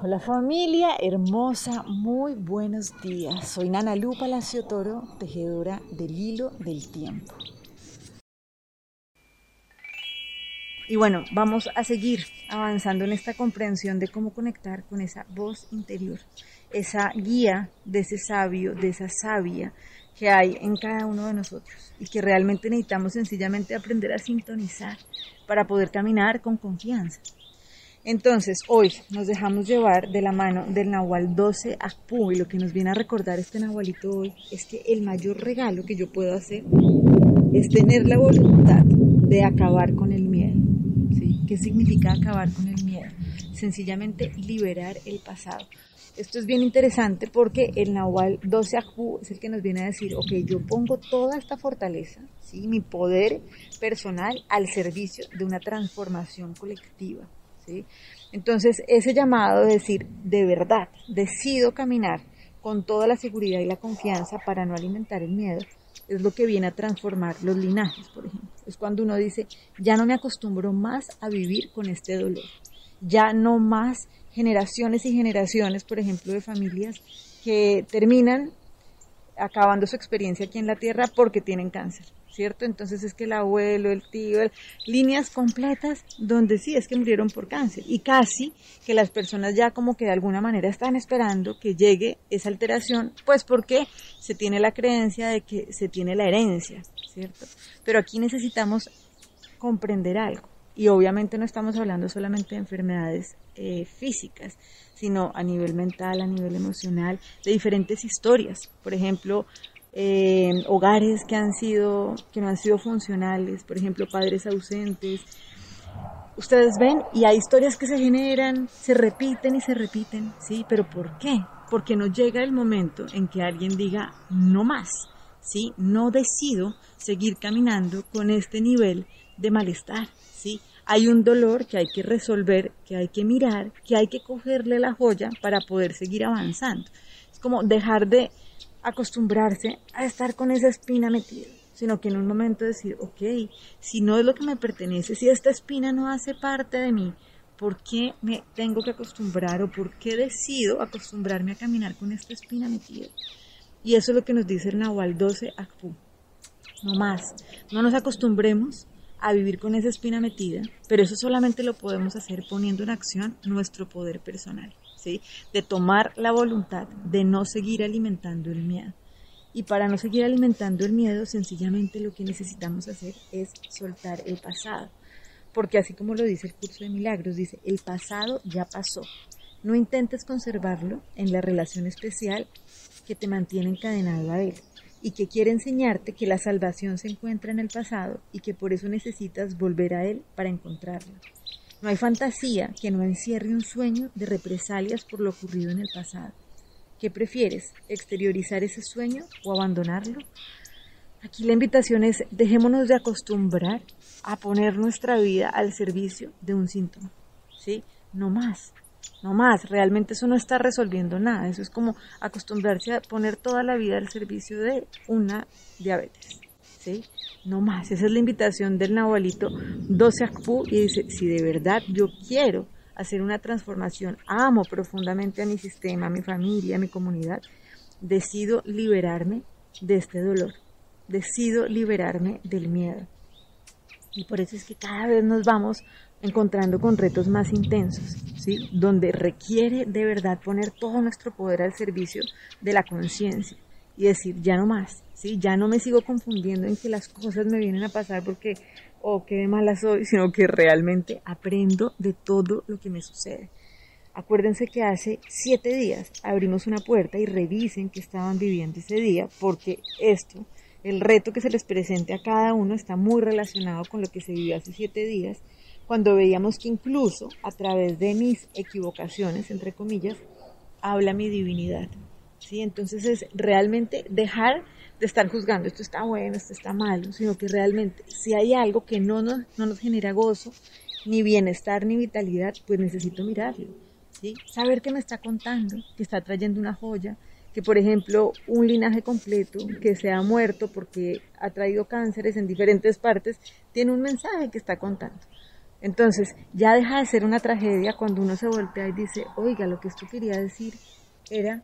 Hola familia hermosa, muy buenos días. Soy Nana Lu Palacio Toro, tejedora del hilo del tiempo. Y bueno, vamos a seguir avanzando en esta comprensión de cómo conectar con esa voz interior, esa guía de ese sabio, de esa sabia que hay en cada uno de nosotros y que realmente necesitamos sencillamente aprender a sintonizar para poder caminar con confianza. Entonces, hoy nos dejamos llevar de la mano del Nahual 12 Akpu y lo que nos viene a recordar este Nahualito hoy es que el mayor regalo que yo puedo hacer es tener la voluntad de acabar con el miedo. ¿sí? ¿Qué significa acabar con el miedo? Sencillamente liberar el pasado. Esto es bien interesante porque el Nahual 12 Akpu es el que nos viene a decir, ok, yo pongo toda esta fortaleza, ¿sí? mi poder personal al servicio de una transformación colectiva. Entonces, ese llamado de decir, de verdad, decido caminar con toda la seguridad y la confianza para no alimentar el miedo, es lo que viene a transformar los linajes, por ejemplo. Es cuando uno dice, ya no me acostumbro más a vivir con este dolor, ya no más generaciones y generaciones, por ejemplo, de familias que terminan acabando su experiencia aquí en la Tierra porque tienen cáncer. ¿cierto? Entonces es que el abuelo, el tío, líneas completas donde sí es que murieron por cáncer y casi que las personas ya como que de alguna manera están esperando que llegue esa alteración, pues porque se tiene la creencia de que se tiene la herencia, ¿cierto? Pero aquí necesitamos comprender algo y obviamente no estamos hablando solamente de enfermedades eh, físicas, sino a nivel mental, a nivel emocional, de diferentes historias. Por ejemplo, eh, hogares que han sido, que no han sido funcionales, por ejemplo, padres ausentes. Ustedes ven y hay historias que se generan, se repiten y se repiten, ¿sí? Pero ¿por qué? Porque no llega el momento en que alguien diga no más, ¿sí? No decido seguir caminando con este nivel de malestar, ¿sí? Hay un dolor que hay que resolver, que hay que mirar, que hay que cogerle la joya para poder seguir avanzando. Es como dejar de acostumbrarse a estar con esa espina metida, sino que en un momento decir, ok, si no es lo que me pertenece, si esta espina no hace parte de mí, ¿por qué me tengo que acostumbrar o por qué decido acostumbrarme a caminar con esta espina metida? Y eso es lo que nos dice el Nahual 12 Akpu. No más, no nos acostumbremos a vivir con esa espina metida, pero eso solamente lo podemos hacer poniendo en acción nuestro poder personal de tomar la voluntad de no seguir alimentando el miedo. Y para no seguir alimentando el miedo, sencillamente lo que necesitamos hacer es soltar el pasado. Porque así como lo dice el curso de milagros, dice, el pasado ya pasó. No intentes conservarlo en la relación especial que te mantiene encadenado a él y que quiere enseñarte que la salvación se encuentra en el pasado y que por eso necesitas volver a él para encontrarlo. No hay fantasía que no encierre un sueño de represalias por lo ocurrido en el pasado. ¿Qué prefieres? ¿Exteriorizar ese sueño o abandonarlo? Aquí la invitación es dejémonos de acostumbrar a poner nuestra vida al servicio de un síntoma. ¿Sí? No más. No más. Realmente eso no está resolviendo nada. Eso es como acostumbrarse a poner toda la vida al servicio de una diabetes. No más, esa es la invitación del Nahualito 12 Akpu y dice, si de verdad yo quiero hacer una transformación, amo profundamente a mi sistema, a mi familia, a mi comunidad, decido liberarme de este dolor, decido liberarme del miedo. Y por eso es que cada vez nos vamos encontrando con retos más intensos, ¿sí? Donde requiere de verdad poner todo nuestro poder al servicio de la conciencia y decir, ya no más, ¿sí? Ya no me sigo confundiendo en que las cosas me vienen a pasar porque, o oh, qué mala soy, sino que realmente aprendo de todo lo que me sucede. Acuérdense que hace siete días abrimos una puerta y revisen qué estaban viviendo ese día, porque esto, el reto que se les presente a cada uno está muy relacionado con lo que se vivió hace siete días, cuando veíamos que incluso a través de mis equivocaciones, entre comillas, habla mi divinidad. ¿sí? Entonces es realmente dejar de estar juzgando, esto está bueno, esto está malo, sino que realmente si hay algo que no nos, no nos genera gozo, ni bienestar, ni vitalidad, pues necesito mirarlo, ¿sí? Saber que me está contando, que está trayendo una joya, que por ejemplo un linaje completo que se ha muerto porque ha traído cánceres en diferentes partes, tiene un mensaje que está contando. Entonces, ya deja de ser una tragedia cuando uno se voltea y dice, oiga, lo que esto quería decir era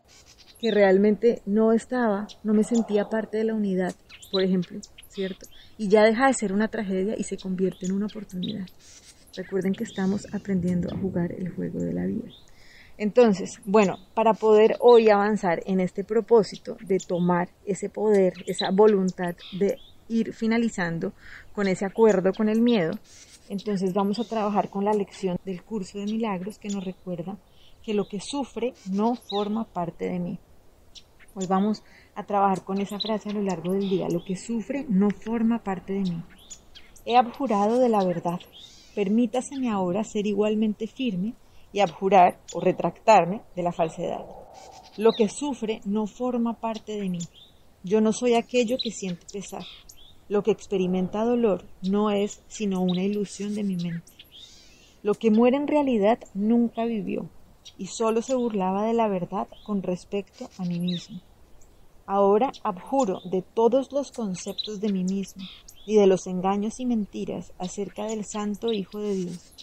que realmente no estaba, no me sentía parte de la unidad, por ejemplo, ¿cierto? Y ya deja de ser una tragedia y se convierte en una oportunidad. Recuerden que estamos aprendiendo a jugar el juego de la vida. Entonces, bueno, para poder hoy avanzar en este propósito de tomar ese poder, esa voluntad de ir finalizando con ese acuerdo con el miedo, entonces vamos a trabajar con la lección del curso de milagros que nos recuerda que lo que sufre no forma parte de mí. Hoy vamos a trabajar con esa frase a lo largo del día. Lo que sufre no forma parte de mí. He abjurado de la verdad. Permítaseme ahora ser igualmente firme y abjurar o retractarme de la falsedad. Lo que sufre no forma parte de mí. Yo no soy aquello que siente pesar. Lo que experimenta dolor no es sino una ilusión de mi mente. Lo que muere en realidad nunca vivió y solo se burlaba de la verdad con respecto a mí mismo. Ahora abjuro de todos los conceptos de mí mismo y de los engaños y mentiras acerca del Santo Hijo de Dios.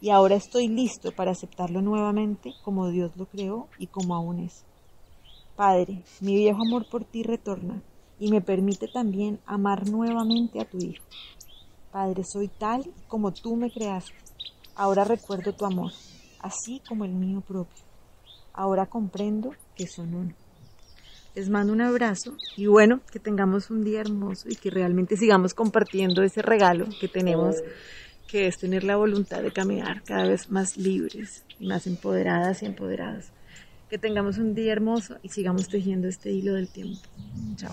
Y ahora estoy listo para aceptarlo nuevamente como Dios lo creó y como aún es. Padre, mi viejo amor por ti retorna y me permite también amar nuevamente a tu Hijo. Padre, soy tal como tú me creaste. Ahora recuerdo tu amor, así como el mío propio. Ahora comprendo que son uno. Les mando un abrazo y bueno, que tengamos un día hermoso y que realmente sigamos compartiendo ese regalo que tenemos, que es tener la voluntad de caminar cada vez más libres y más empoderadas y empoderadas. Que tengamos un día hermoso y sigamos tejiendo este hilo del tiempo. Chao.